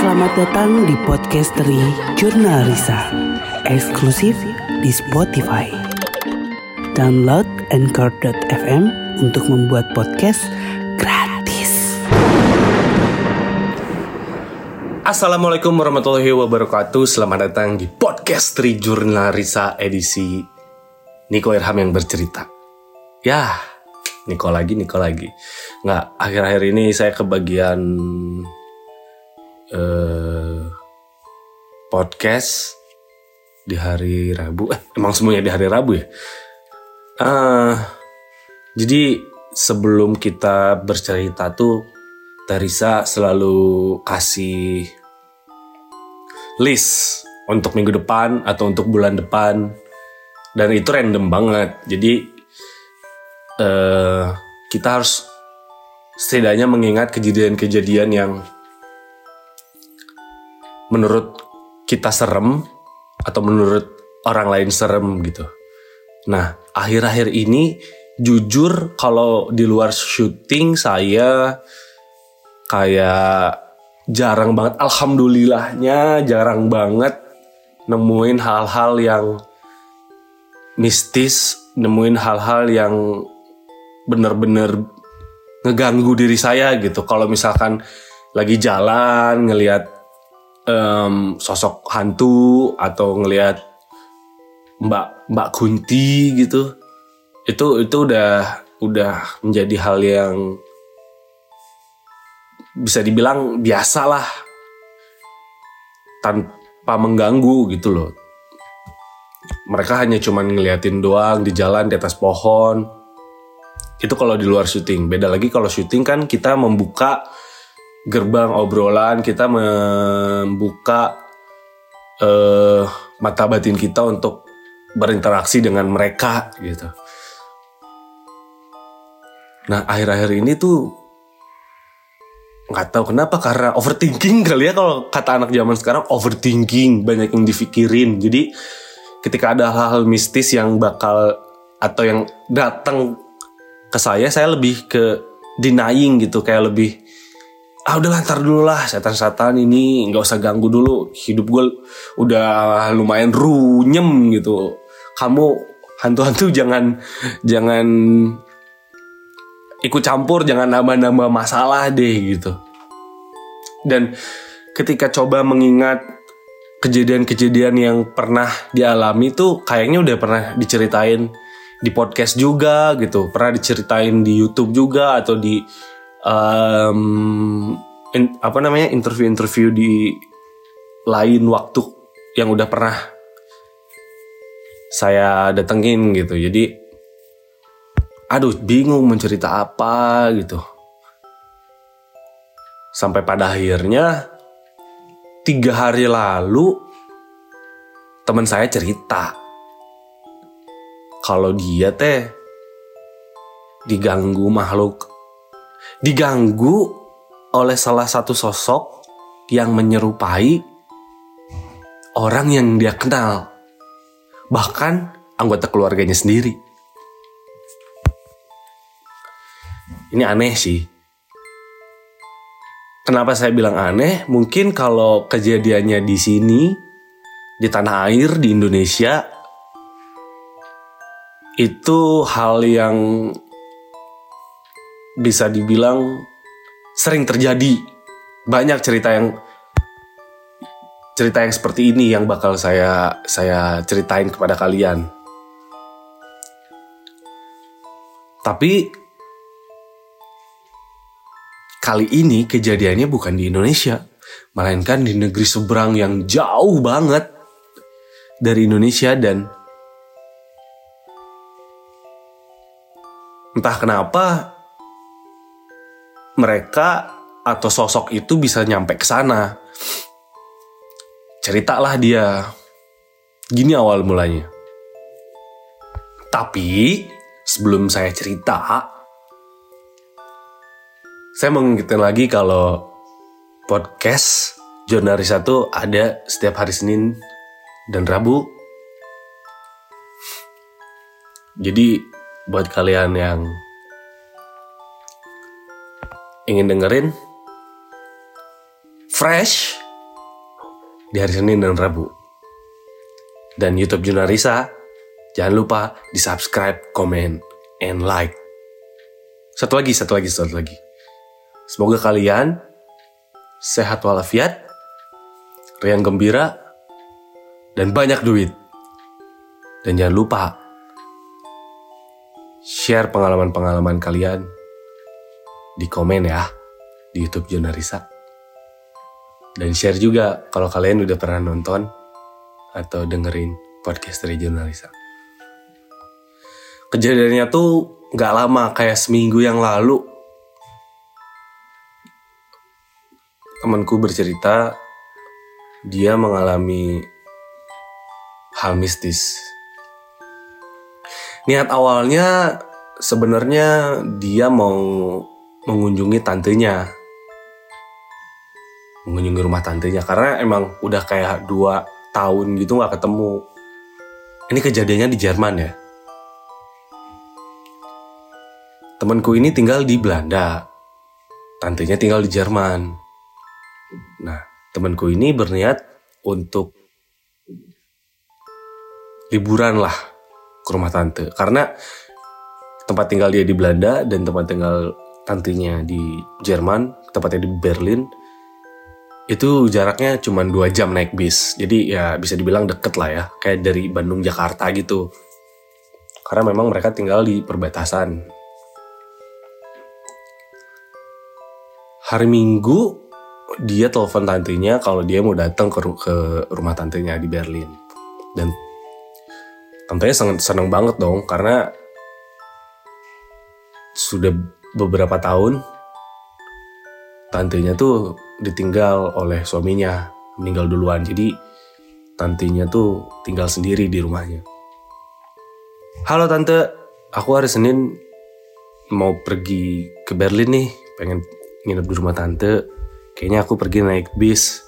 Selamat datang di podcast dari Jurnal Risa, eksklusif di Spotify. Download Anchor.fm untuk membuat podcast gratis. Assalamualaikum warahmatullahi wabarakatuh Selamat datang di podcast Tri Jurnal Risa edisi Niko Irham yang bercerita Ya, Niko lagi, Niko lagi Nggak, akhir-akhir ini saya kebagian eh, Podcast Di hari Rabu. Eh, emang semuanya di hari Rabu ya? Ah, jadi sebelum kita bercerita tuh Teresa selalu kasih list untuk minggu depan atau untuk bulan depan. Dan itu random banget. Jadi eh, kita harus setidaknya mengingat kejadian-kejadian yang menurut kita serem atau menurut orang lain serem gitu. Nah akhir-akhir ini jujur kalau di luar syuting saya kayak jarang banget alhamdulillahnya jarang banget nemuin hal-hal yang mistis nemuin hal-hal yang bener-bener ngeganggu diri saya gitu. Kalau misalkan lagi jalan ngelihat em, sosok hantu atau ngelihat mbak mbak Kunti gitu. Itu itu udah udah menjadi hal yang bisa dibilang biasa lah. Tanpa mengganggu gitu loh. Mereka hanya cuman ngeliatin doang di jalan di atas pohon. Itu kalau di luar syuting. Beda lagi kalau syuting kan kita membuka gerbang obrolan kita membuka eh, mata batin kita untuk berinteraksi dengan mereka gitu. Nah akhir-akhir ini tuh nggak tahu kenapa karena overthinking kali ya kalau kata anak zaman sekarang overthinking banyak yang dipikirin. Jadi ketika ada hal-hal mistis yang bakal atau yang datang ke saya saya lebih ke denying gitu kayak lebih ah udah lantar dulu lah setan-setan ini nggak usah ganggu dulu. Hidup gue udah lumayan runyem gitu. Kamu hantu-hantu jangan jangan ikut campur jangan nambah-nambah masalah deh gitu. Dan ketika coba mengingat kejadian-kejadian yang pernah dialami tuh kayaknya udah pernah diceritain di podcast juga gitu. Pernah diceritain di YouTube juga atau di um, in- apa namanya interview-interview di lain waktu yang udah pernah saya datengin gitu. Jadi aduh bingung mencerita apa gitu. Sampai pada akhirnya tiga hari lalu teman saya cerita kalau dia teh diganggu makhluk diganggu oleh salah satu sosok yang menyerupai orang yang dia kenal bahkan anggota keluarganya sendiri ini aneh sih. Kenapa saya bilang aneh? Mungkin kalau kejadiannya di sini, di tanah air, di Indonesia, itu hal yang bisa dibilang sering terjadi. Banyak cerita yang cerita yang seperti ini yang bakal saya saya ceritain kepada kalian. Tapi kali ini kejadiannya bukan di Indonesia, melainkan di negeri seberang yang jauh banget dari Indonesia dan entah kenapa mereka atau sosok itu bisa nyampe ke sana. Ceritalah dia. Gini awal mulanya. Tapi sebelum saya cerita, saya mau ngingetin lagi kalau podcast Jurnalis satu ada setiap hari Senin dan Rabu. Jadi buat kalian yang ingin dengerin fresh di hari Senin dan Rabu. Dan YouTube Junarisa, jangan lupa di subscribe, komen, and like. Satu lagi, satu lagi, satu lagi. Semoga kalian sehat walafiat, riang gembira, dan banyak duit. Dan jangan lupa share pengalaman-pengalaman kalian di komen ya di YouTube Junarisa. Dan share juga kalau kalian udah pernah nonton atau dengerin podcast dari Junarisa. Kejadiannya tuh nggak lama kayak seminggu yang lalu temanku bercerita dia mengalami hal mistis. Niat awalnya sebenarnya dia mau mengunjungi tantenya. Mengunjungi rumah tantenya karena emang udah kayak dua tahun gitu nggak ketemu. Ini kejadiannya di Jerman ya. Temanku ini tinggal di Belanda. Tantenya tinggal di Jerman. Nah, temanku ini berniat untuk liburan lah ke rumah tante karena tempat tinggal dia di Belanda dan tempat tinggal tantenya di Jerman, tempatnya di Berlin itu jaraknya cuma dua jam naik bis. Jadi ya bisa dibilang deket lah ya, kayak dari Bandung Jakarta gitu. Karena memang mereka tinggal di perbatasan. Hari Minggu dia telepon tantenya kalau dia mau datang ke, ke rumah tantenya di Berlin. Dan tantenya sangat seneng banget dong karena sudah beberapa tahun tantenya tuh ditinggal oleh suaminya meninggal duluan. Jadi tantenya tuh tinggal sendiri di rumahnya. Halo tante. Aku hari Senin mau pergi ke Berlin nih. Pengen nginep di rumah tante. Kayaknya aku pergi naik bis.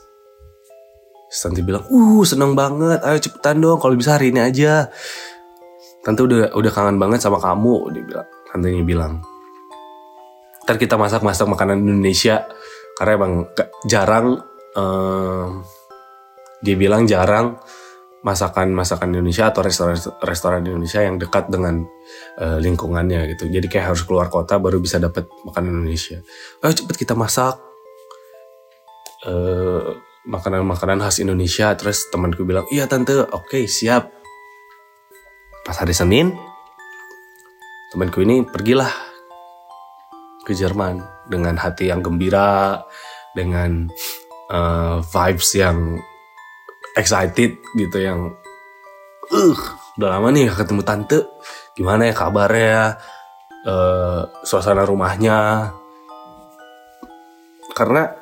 Tante bilang, uh seneng banget, ayo cepetan dong, kalau bisa hari ini aja. Tante udah udah kangen banget sama kamu, dia bilang. Tantenya bilang, ntar kita masak-masak makanan Indonesia karena emang jarang um, dia bilang jarang masakan-masakan Indonesia atau restoran-restoran Indonesia yang dekat dengan uh, lingkungannya gitu. Jadi kayak harus keluar kota baru bisa dapat makanan Indonesia. Ayo cepet kita masak uh, makanan-makanan khas Indonesia. Terus temanku bilang, iya tante, oke okay, siap. Pas hari Senin, temanku ini pergilah ke Jerman dengan hati yang gembira, dengan uh, vibes yang excited gitu yang uh udah lama nih gak ketemu tante. Gimana ya kabarnya? Uh, suasana rumahnya. Karena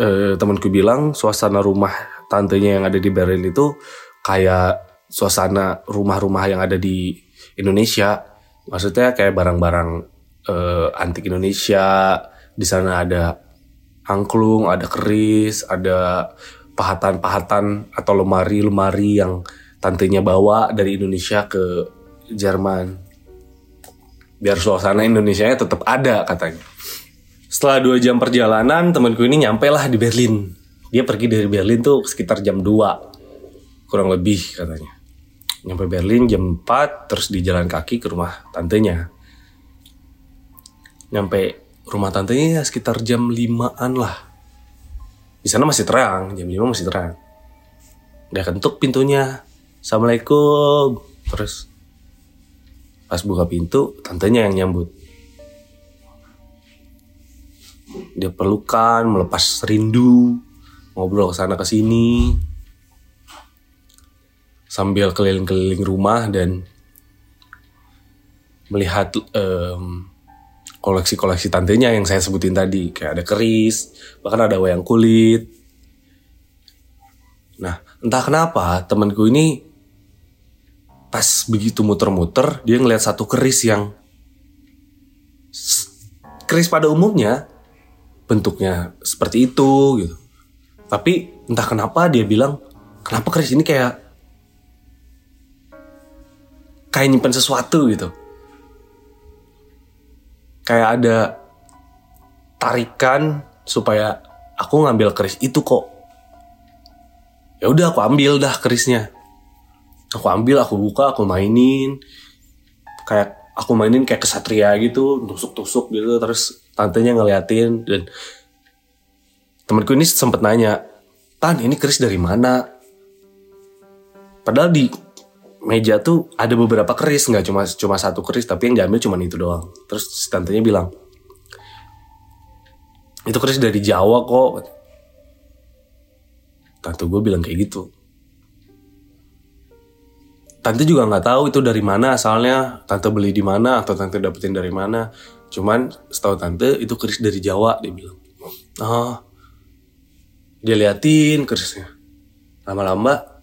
uh, temanku bilang suasana rumah tantenya yang ada di Berlin itu kayak suasana rumah-rumah yang ada di Indonesia. Maksudnya kayak barang-barang uh, antik Indonesia di sana ada angklung ada keris ada pahatan-pahatan atau lemari-lemari yang tantenya bawa dari Indonesia ke Jerman. Biar suasana Indonesia tetap ada katanya. Setelah dua jam perjalanan, temanku ini nyampe lah di Berlin. Dia pergi dari Berlin tuh sekitar jam 2. Kurang lebih katanya. Nyampe Berlin jam 4, terus di jalan kaki ke rumah tantenya. Nyampe rumah tantenya ya sekitar jam 5-an lah di sana masih terang, jam 5 masih terang. Dia kentuk pintunya. Assalamualaikum. Terus pas buka pintu, tantenya yang nyambut. Dia pelukan, melepas rindu, ngobrol ke sana ke sini. Sambil keliling-keliling rumah dan melihat um, koleksi-koleksi tantenya yang saya sebutin tadi. Kayak ada keris bahkan ada wayang kulit. Nah entah kenapa temanku ini pas begitu muter-muter dia ngeliat satu keris yang keris pada umumnya bentuknya seperti itu gitu. Tapi entah kenapa dia bilang kenapa keris ini kayak kayak nyimpen sesuatu gitu kayak ada tarikan supaya aku ngambil keris itu kok. ya udah aku ambil dah kerisnya. Aku ambil aku buka aku mainin. Kayak aku mainin kayak kesatria gitu tusuk-tusuk gitu terus tantenya ngeliatin. Dan temanku ini sempet nanya tan ini keris dari mana? Padahal di meja tuh ada beberapa keris nggak cuma cuma satu keris tapi yang diambil cuma itu doang. Terus si tantenya bilang itu keris dari Jawa kok. Tante gue bilang kayak gitu. Tante juga nggak tahu itu dari mana asalnya tante beli di mana atau tante dapetin dari mana. Cuman setahu tante itu keris dari Jawa dia bilang. Oh. Dia liatin kerisnya. Lama-lama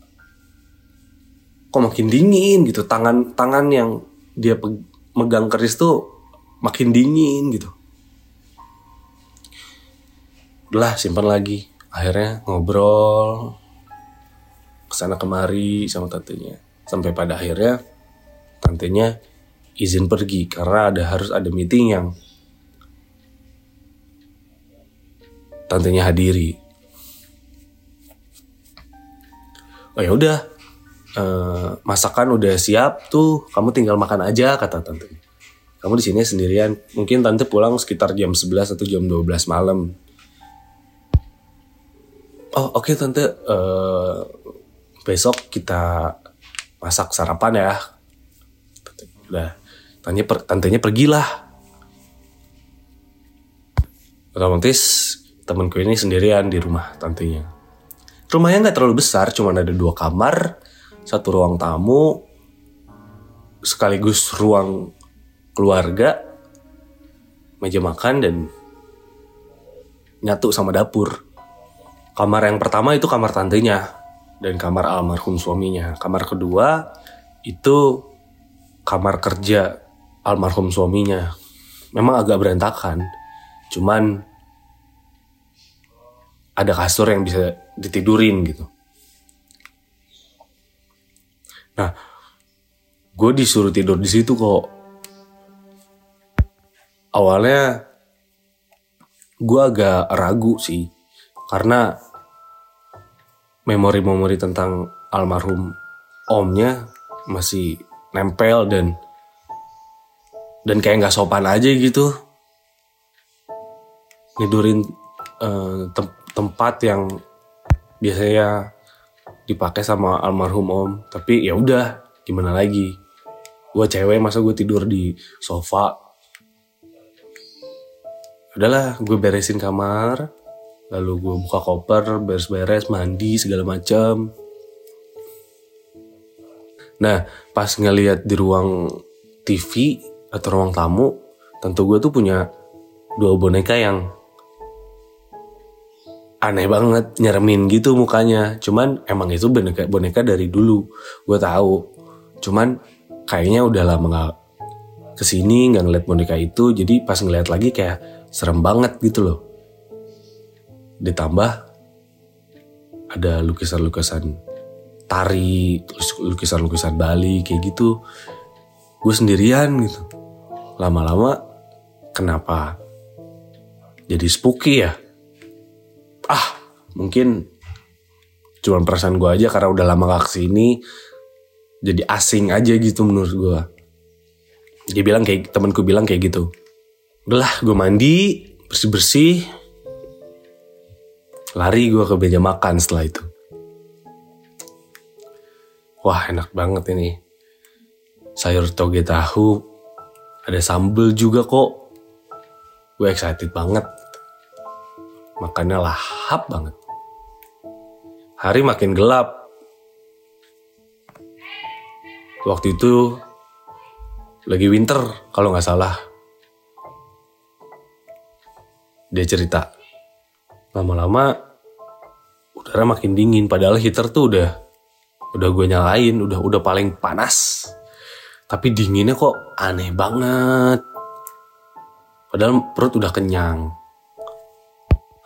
kok makin dingin gitu. Tangan tangan yang dia megang keris tuh makin dingin gitu. Udah simpan lagi. Akhirnya ngobrol ke sana kemari sama tantenya. Sampai pada akhirnya tantenya izin pergi karena ada harus ada meeting yang tantenya hadiri. Oh ya udah uh, masakan udah siap tuh kamu tinggal makan aja kata tante. Kamu di sini sendirian mungkin tante pulang sekitar jam 11 atau jam 12 malam. Oh oke okay, tante. Uh, besok kita masak sarapan ya. Udah tanya per, tantenya pergilah. Otomatis temanku ini sendirian di rumah tantenya. Rumahnya nggak terlalu besar cuma ada dua kamar satu ruang tamu sekaligus ruang keluarga meja makan dan nyatu sama dapur Kamar yang pertama itu kamar tantenya dan kamar almarhum suaminya. Kamar kedua itu kamar kerja almarhum suaminya. Memang agak berantakan, cuman ada kasur yang bisa ditidurin gitu. Nah, gue disuruh tidur di situ kok. Awalnya gue agak ragu sih, karena memori-memori tentang almarhum omnya masih nempel dan dan kayak nggak sopan aja gitu nidurin uh, tem tempat yang biasanya dipakai sama almarhum om. Tapi ya udah gimana lagi? Gue cewek masa gue tidur di sofa? Udahlah gue beresin kamar. Lalu gue buka koper beres-beres mandi segala macam nah pas ngeliat di ruang TV atau ruang tamu tentu gue tuh punya dua boneka yang aneh banget nyeremin gitu mukanya cuman emang itu boneka boneka dari dulu gue tahu cuman kayaknya udah lama gak ke sini nggak ngeliat boneka itu jadi pas ngeliat lagi kayak serem banget gitu loh ditambah ada lukisan-lukisan tari, lukisan-lukisan Bali kayak gitu. Gue sendirian gitu. Lama-lama kenapa jadi spooky ya? Ah, mungkin cuma perasaan gue aja karena udah lama gak ke sini jadi asing aja gitu menurut gue. Dia bilang kayak temanku bilang kayak gitu. Udahlah gue mandi bersih-bersih Lari gue ke meja makan setelah itu. Wah enak banget ini. Sayur toge tahu. Ada sambel juga kok. Gue excited banget. Makannya lahap banget. Hari makin gelap. Waktu itu lagi winter kalau nggak salah. Dia cerita, lama-lama udara makin dingin padahal heater tuh udah udah gue nyalain udah udah paling panas tapi dinginnya kok aneh banget padahal perut udah kenyang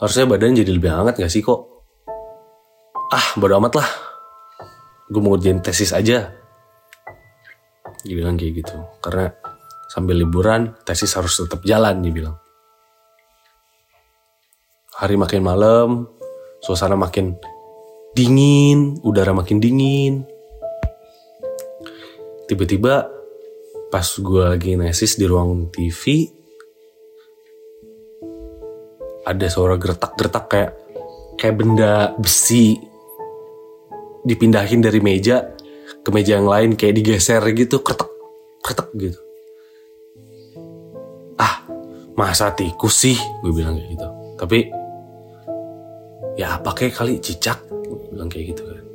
harusnya badan jadi lebih hangat gak sih kok? Ah bodo amat lah. Gue mau jadi tesis aja. Dia bilang kayak gitu karena sambil liburan tesis harus tetap jalan dia bilang hari makin malam suasana makin dingin, udara makin dingin. Tiba-tiba pas gue lagi nesis di ruang TV, ada suara gertak-gertak kayak kayak benda besi dipindahin dari meja ke meja yang lain kayak digeser gitu, kretek, kretek gitu. Ah, masa tikus sih, gue bilang kayak gitu. Tapi ya pakai kali cicak, gue bilang kayak gitu kan.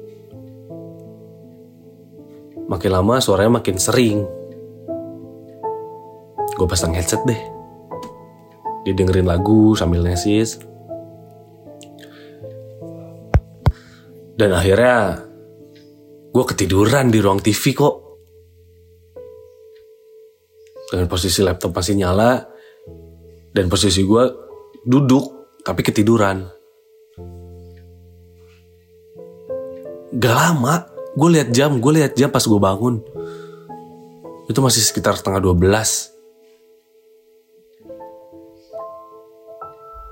Makin lama suaranya makin sering. Gue pasang headset deh. Dia dengerin lagu sambil nesis. Dan akhirnya gue ketiduran di ruang TV kok. Dengan posisi laptop masih nyala. Dan posisi gue duduk tapi ketiduran. Gak lama, gue lihat jam, gue lihat jam pas gue bangun. Itu masih sekitar setengah 12.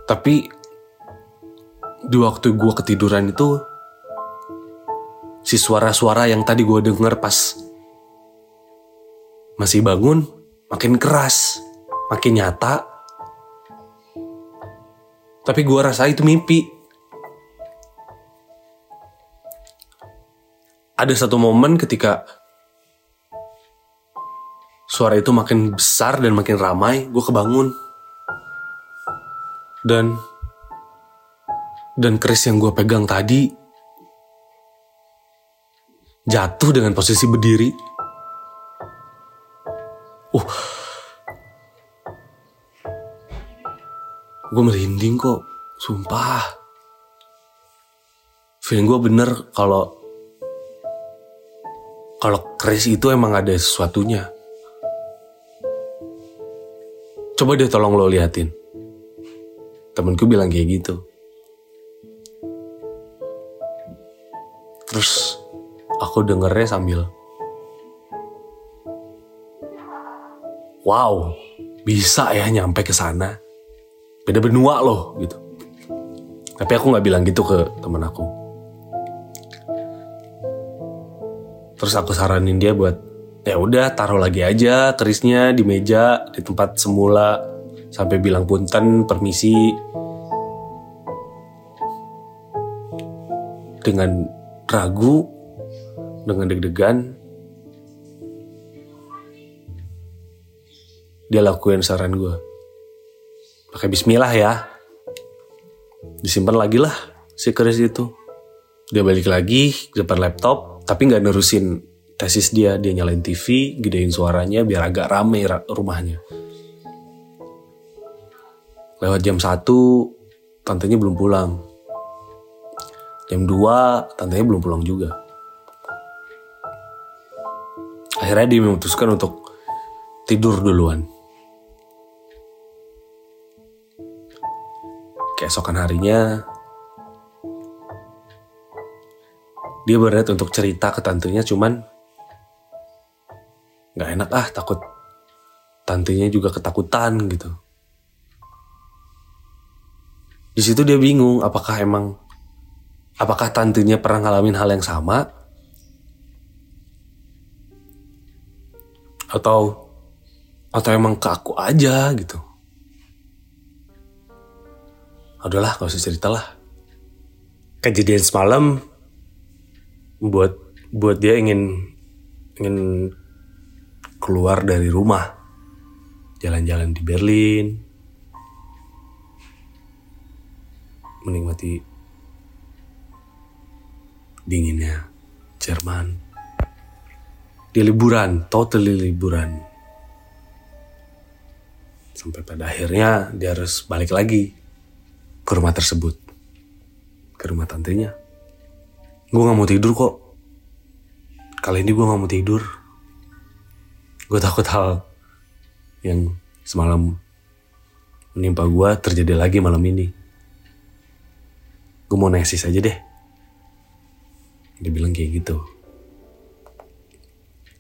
Tapi di waktu gue ketiduran itu si suara-suara yang tadi gue denger pas masih bangun makin keras, makin nyata. Tapi gue rasa itu mimpi. Ada satu momen ketika suara itu makin besar dan makin ramai, gue kebangun. Dan dan keris yang gue pegang tadi jatuh dengan posisi berdiri. Uh, gue merinding kok, sumpah. Feeling gue bener kalau kalau keris itu emang ada sesuatunya. Coba deh tolong lo liatin. Temenku bilang kayak gitu. Terus aku dengernya sambil Wow, bisa ya nyampe ke sana. Beda benua loh gitu. Tapi aku nggak bilang gitu ke temen aku. Terus aku saranin dia buat ya udah taruh lagi aja kerisnya di meja di tempat semula sampai bilang punten permisi. Dengan ragu dengan deg-degan dia lakuin saran gue pakai Bismillah ya. Disimpan lagi lah si keris itu. Dia balik lagi ke depan laptop tapi nggak nerusin tesis dia. Dia nyalain TV gedein suaranya biar agak rame rumahnya lewat jam 1 tantenya belum pulang. Jam 2 tantenya belum pulang juga. Akhirnya dia memutuskan untuk tidur duluan. Keesokan harinya dia berniat untuk cerita ke tantenya cuman nggak enak ah takut tantenya juga ketakutan gitu di situ dia bingung apakah emang apakah tantenya pernah ngalamin hal yang sama? Atau atau emang ke aku aja gitu. Udahlah gak usah cerita lah. Kejadian semalam buat buat dia ingin ingin keluar dari rumah. Jalan-jalan di Berlin menikmati dinginnya Jerman. Dia liburan totally liburan. Sampai pada akhirnya dia harus balik lagi ke rumah tersebut. Ke rumah tantenya. Gue gak mau tidur kok. Kali ini gue gak mau tidur. Gue takut hal yang semalam menimpa gue terjadi lagi malam ini gue mau nesis aja deh. Dia bilang kayak gitu.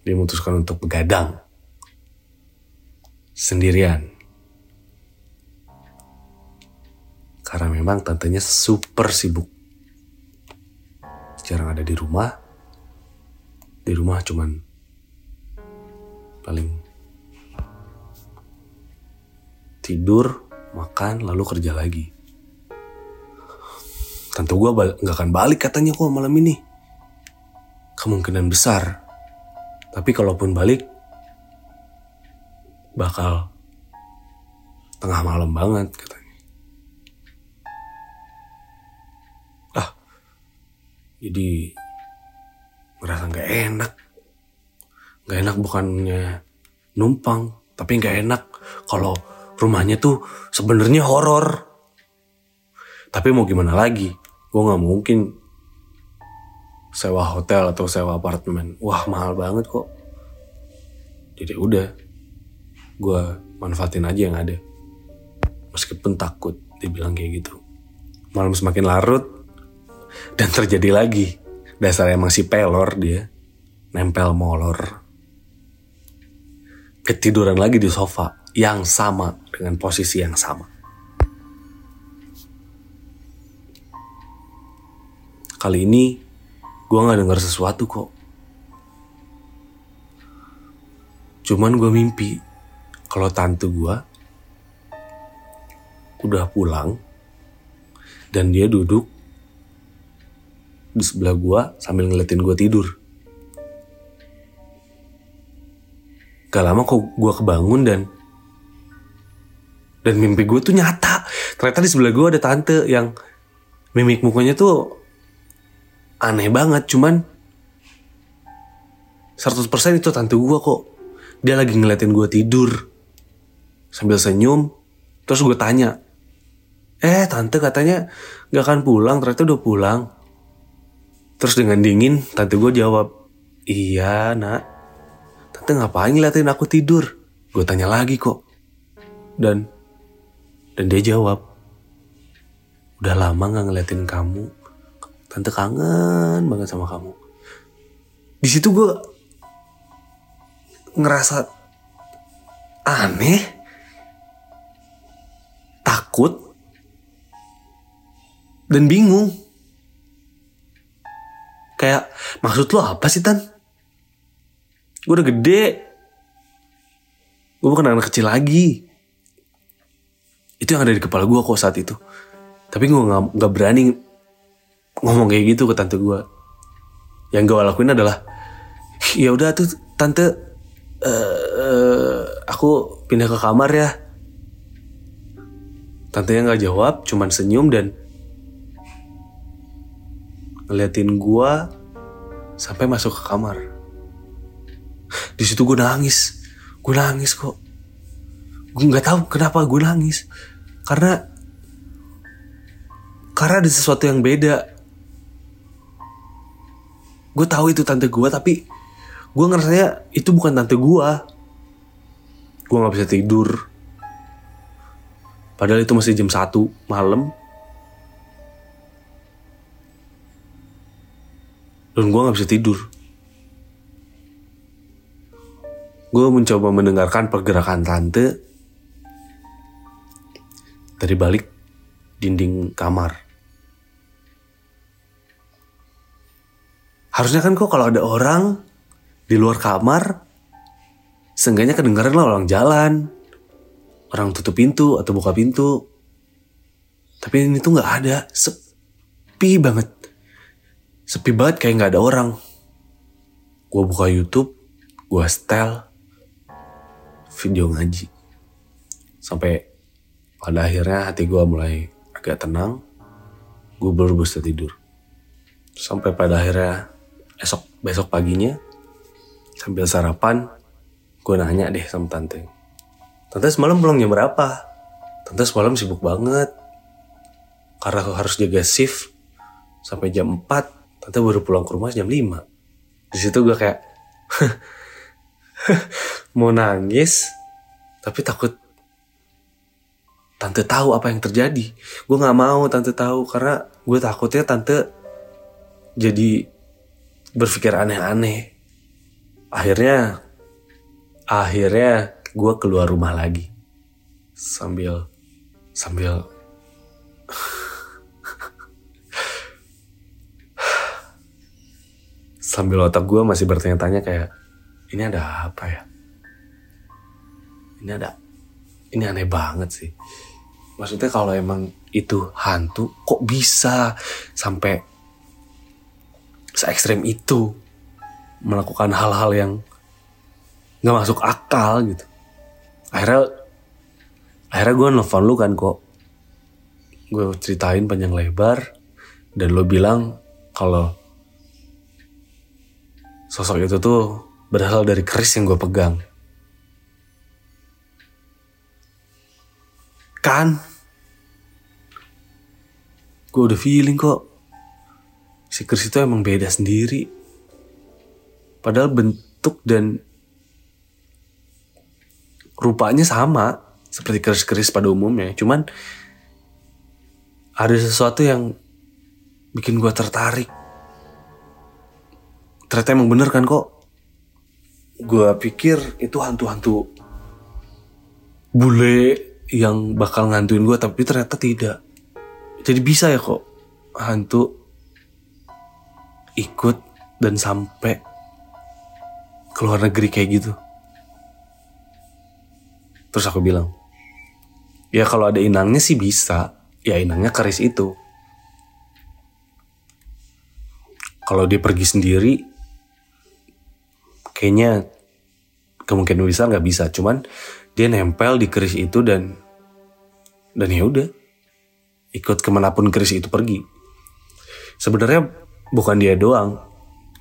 Dia memutuskan untuk begadang. Sendirian. Karena memang tantenya super sibuk. Jarang ada di rumah. Di rumah cuman paling tidur, makan, lalu kerja lagi. Tante gue nggak akan balik katanya kok malam ini. Kemungkinan besar. Tapi kalaupun balik, bakal tengah malam banget katanya. Ah, jadi merasa nggak enak. Nggak enak bukannya numpang, tapi nggak enak kalau rumahnya tuh sebenarnya horor. Tapi mau gimana lagi? Gue nggak mungkin sewa hotel atau sewa apartemen. Wah mahal banget kok. Jadi udah, gue manfaatin aja yang ada. Meskipun takut dibilang kayak gitu. Malam semakin larut dan terjadi lagi. Dasar emang si pelor dia. Nempel molor. Ketiduran lagi di sofa yang sama dengan posisi yang sama. Kali ini gue gak denger sesuatu kok. Cuman gue mimpi kalau tante gue udah pulang dan dia duduk di sebelah gue sambil ngeliatin gue tidur. Gak lama kok gue kebangun dan dan mimpi gue tuh nyata. Ternyata di sebelah gue ada tante yang mimik mukanya tuh aneh banget. Cuman 100% itu tante gue kok. Dia lagi ngeliatin gue tidur. Sambil senyum. Terus gue tanya. Eh tante katanya gak akan pulang. Ternyata udah pulang. Terus dengan dingin tante gue jawab. Iya nak. Tante ngapain ngeliatin aku tidur? Gue tanya lagi kok. Dan dan dia jawab, udah lama gak ngeliatin kamu. Tante kangen banget sama kamu. Di situ gue ngerasa aneh, takut, dan bingung. Kayak maksud lo apa sih Tan? Gue udah gede. Gue bukan anak kecil lagi itu yang ada di kepala gue kok saat itu tapi gue nggak berani ngomong kayak gitu ke tante gue yang gue lakuin adalah ya udah tuh tante uh, aku pindah ke kamar ya. Tante yang nggak jawab cuman senyum dan ngeliatin gue sampai masuk ke kamar. Di situ gue nangis. Gue nangis kok. Gue nggak tahu kenapa gue nangis. Karena karena ada sesuatu yang beda gue tahu itu tante gue tapi gue ngerasanya itu bukan tante gue gue nggak bisa tidur. Padahal itu masih jam 1 malam. Dan gue nggak bisa tidur. Gue mencoba mendengarkan pergerakan tante dari balik dinding kamar. Harusnya kan kok kalau ada orang di luar kamar, seenggaknya kedengaran lah orang jalan, orang tutup pintu atau buka pintu. Tapi ini tuh nggak ada, sepi banget, sepi banget kayak nggak ada orang. Gue buka YouTube, gue setel video ngaji, sampai pada akhirnya hati gue mulai agak tenang. Gue baru bisa tidur. Sampai pada akhirnya esok besok paginya sambil sarapan gue nanya deh sama tante. Tante semalam pulang jam berapa? Tante semalam sibuk banget. Karena harus jaga shift sampai jam 4. Tante baru pulang ke rumah jam 5. Di situ gue kayak mau nangis tapi takut tante tahu apa yang terjadi. Gue nggak mau tante tahu karena gue takutnya tante jadi berpikir aneh-aneh. Akhirnya, akhirnya gue keluar rumah lagi. Sambil sambil sambil otak gue masih bertanya-tanya kayak ini ada apa ya? Ini ada ini aneh banget sih. Maksudnya kalau emang itu hantu kok bisa sampai se ekstrem itu melakukan hal-hal yang nggak masuk akal gitu. Akhirnya akhirnya gue nelfon lu kan kok. Gue ceritain panjang lebar dan lo bilang kalau sosok itu tuh berasal dari keris yang gue pegang. Kan? Gue udah feeling kok si keris itu emang beda sendiri. Padahal bentuk dan rupanya sama seperti keris-keris pada umumnya. Cuman ada sesuatu yang bikin gue tertarik. Ternyata emang bener kan kok? Gue pikir itu hantu-hantu bule yang bakal ngantuin gue tapi ternyata tidak. Jadi bisa ya kok? Hantu ikut dan sampai ke luar negeri kayak gitu. Terus aku bilang ya kalau ada inangnya sih bisa. Ya inangnya keris itu. Kalau dia pergi sendiri kayaknya kemungkinan besar nggak bisa. Cuman dia nempel di keris itu dan dan ya udah ikut ke mana pun keris itu pergi. Sebenarnya bukan dia doang.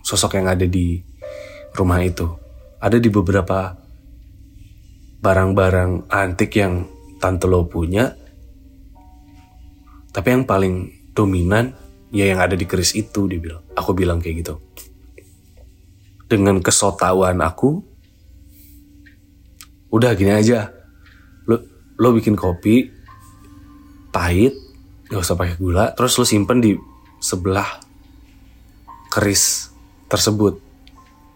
Sosok yang ada di rumah itu. Ada di beberapa barang-barang antik yang tante lo punya. Tapi yang paling dominan ya yang ada di keris itu dia bilang. Aku bilang kayak gitu. Dengan kesotawan aku udah gini aja. Lo lo bikin kopi pahit gak usah pakai gula terus lo simpen di sebelah keris tersebut.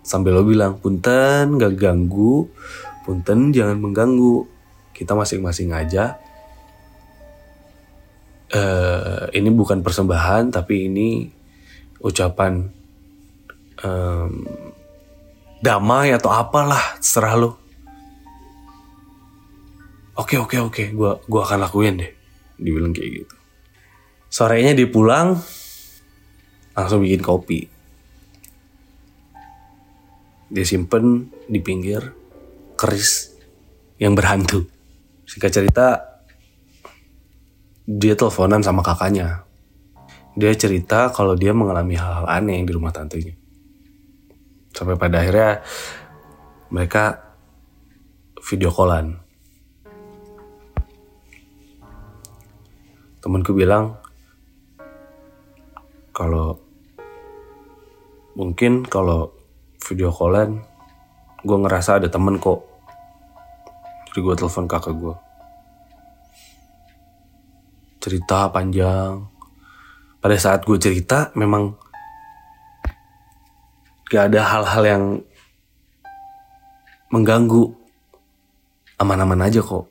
Sambil lo bilang punten gak ganggu. Punten jangan mengganggu. Kita masing-masing aja. Uh, ini bukan persembahan tapi ini ucapan um, damai atau apalah serah lo. Oke oke oke. Gue gua akan lakuin deh. Dibilang kayak gitu. Sorenya dia pulang langsung bikin kopi. Dia simpen di pinggir keris yang berhantu. Singkat cerita dia teleponan sama kakaknya. Dia cerita kalau dia mengalami hal-hal aneh di rumah tantenya sampai pada akhirnya mereka video callan. Temanku bilang kalau mungkin kalau video callan gue ngerasa ada temen kok. Jadi gue telepon kakak gue cerita panjang. Pada saat gue cerita memang gak ada hal-hal yang mengganggu. Aman-aman aja kok.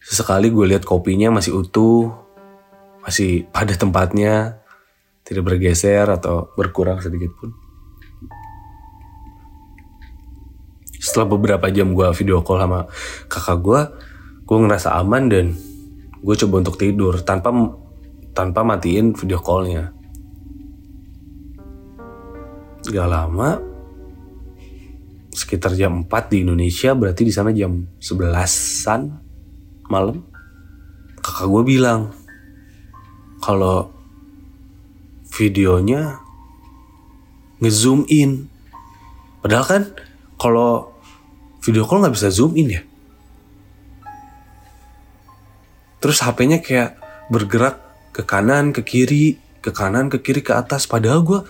Sesekali gue lihat kopinya masih utuh masih pada tempatnya, tidak bergeser atau berkurang sedikit pun. Setelah beberapa jam gue video call sama kakak gue, gue ngerasa aman dan gue coba untuk tidur tanpa tanpa matiin video callnya. Gak lama, sekitar jam 4 di Indonesia, berarti di sana jam 11-an malam. Kakak gue bilang, kalau videonya ngezoom in. Padahal kan kalau video call nggak bisa zoom in ya. Terus HP-nya kayak bergerak ke kanan, ke kiri, ke kanan, ke kiri, ke atas. Padahal gue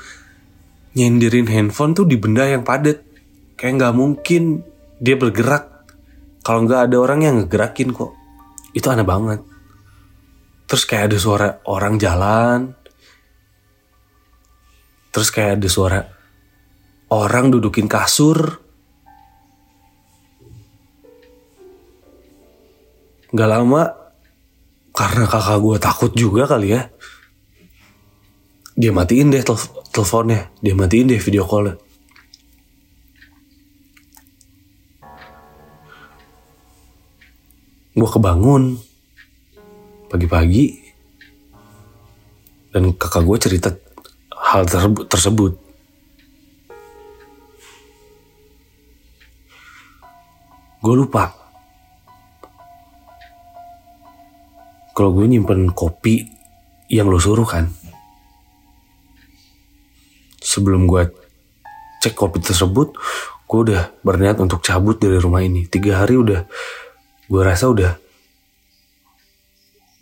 nyenderin handphone tuh di benda yang padat. Kayak nggak mungkin dia bergerak kalau nggak ada orang yang ngegerakin kok. Itu aneh banget. Terus kayak ada suara orang jalan. Terus kayak ada suara orang dudukin kasur. Gak lama karena kakak gue takut juga kali ya. dia matiin deh tel teleponnya dia matiin deh video callnya gue kebangun pagi-pagi dan kakak gue cerita hal tersebut, gue lupa. Kalau gue nyimpen kopi yang lo suruh kan sebelum gue cek kopi tersebut gue udah berniat untuk cabut dari rumah ini. Tiga hari udah gue rasa udah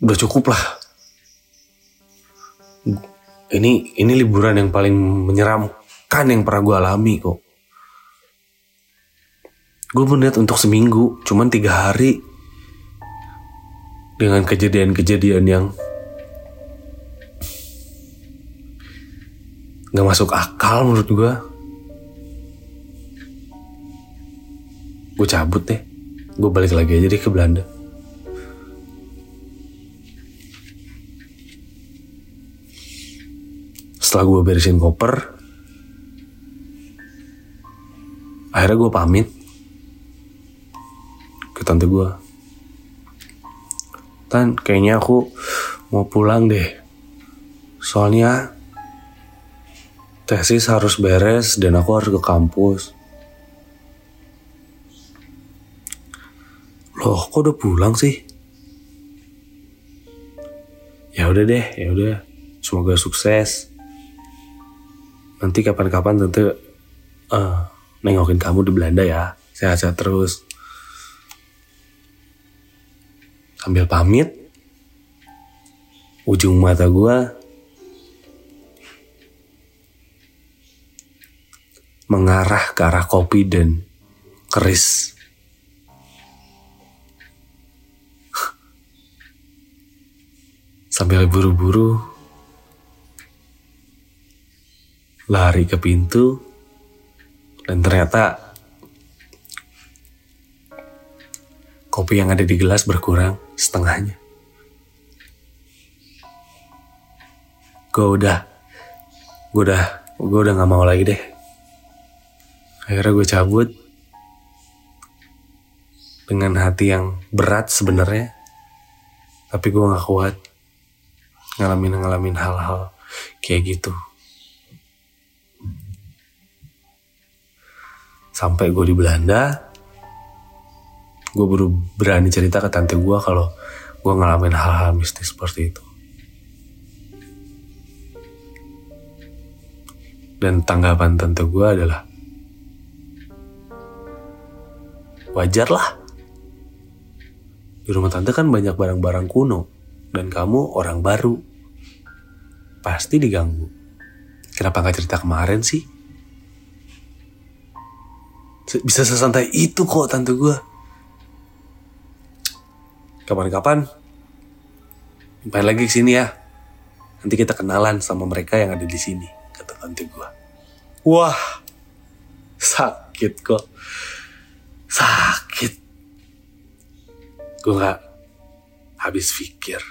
udah cukup lah ini ini liburan yang paling menyeramkan yang pernah gue alami kok. Gue berniat untuk seminggu cuman tiga hari dengan kejadian-kejadian yang nggak masuk akal menurut gue gue cabut deh. Gue balik lagi aja deh ke Belanda setelah gue beresin koper akhirnya gue pamit ke tante gue tan kayaknya aku mau pulang deh. Soalnya tesis harus beres dan aku harus ke kampus. Loh kok udah pulang sih? Ya udah deh ya udah. Semoga sukses nanti kapan-kapan tentu uh, nengokin kamu di Belanda ya. Sehat-sehat terus. Sambil pamit. Ujung mata gue mengarah ke arah kopi dan keris. Sambil buru-buru lari ke pintu dan ternyata kopi yang ada di gelas berkurang setengahnya. Gue udah, gue udah, gue udah gak mau lagi deh. Akhirnya gue cabut dengan hati yang berat sebenarnya, tapi gue gak kuat ngalamin ngalamin hal-hal kayak gitu sampai gue di Belanda gue baru berani cerita ke tante gue kalau gue ngalamin hal-hal mistis seperti itu dan tanggapan tante gue adalah wajar lah di rumah tante kan banyak barang-barang kuno dan kamu orang baru. Pasti diganggu. Kenapa gak cerita kemarin sih? Bisa sesantai itu kok tante gue. Kapan-kapan, main lagi ke sini ya. Nanti kita kenalan sama mereka yang ada di sini, kata tante gue. Wah, sakit kok. Sakit. Gue gak habis pikir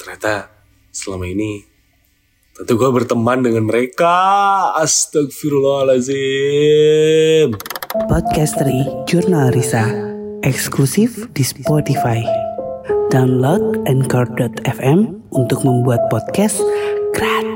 ternyata selama ini tentu gue berteman dengan mereka. Astagfirullahaladzim. Podcast dari Jurnal Risa, eksklusif di Spotify. Download Anchor.fm untuk membuat podcast gratis.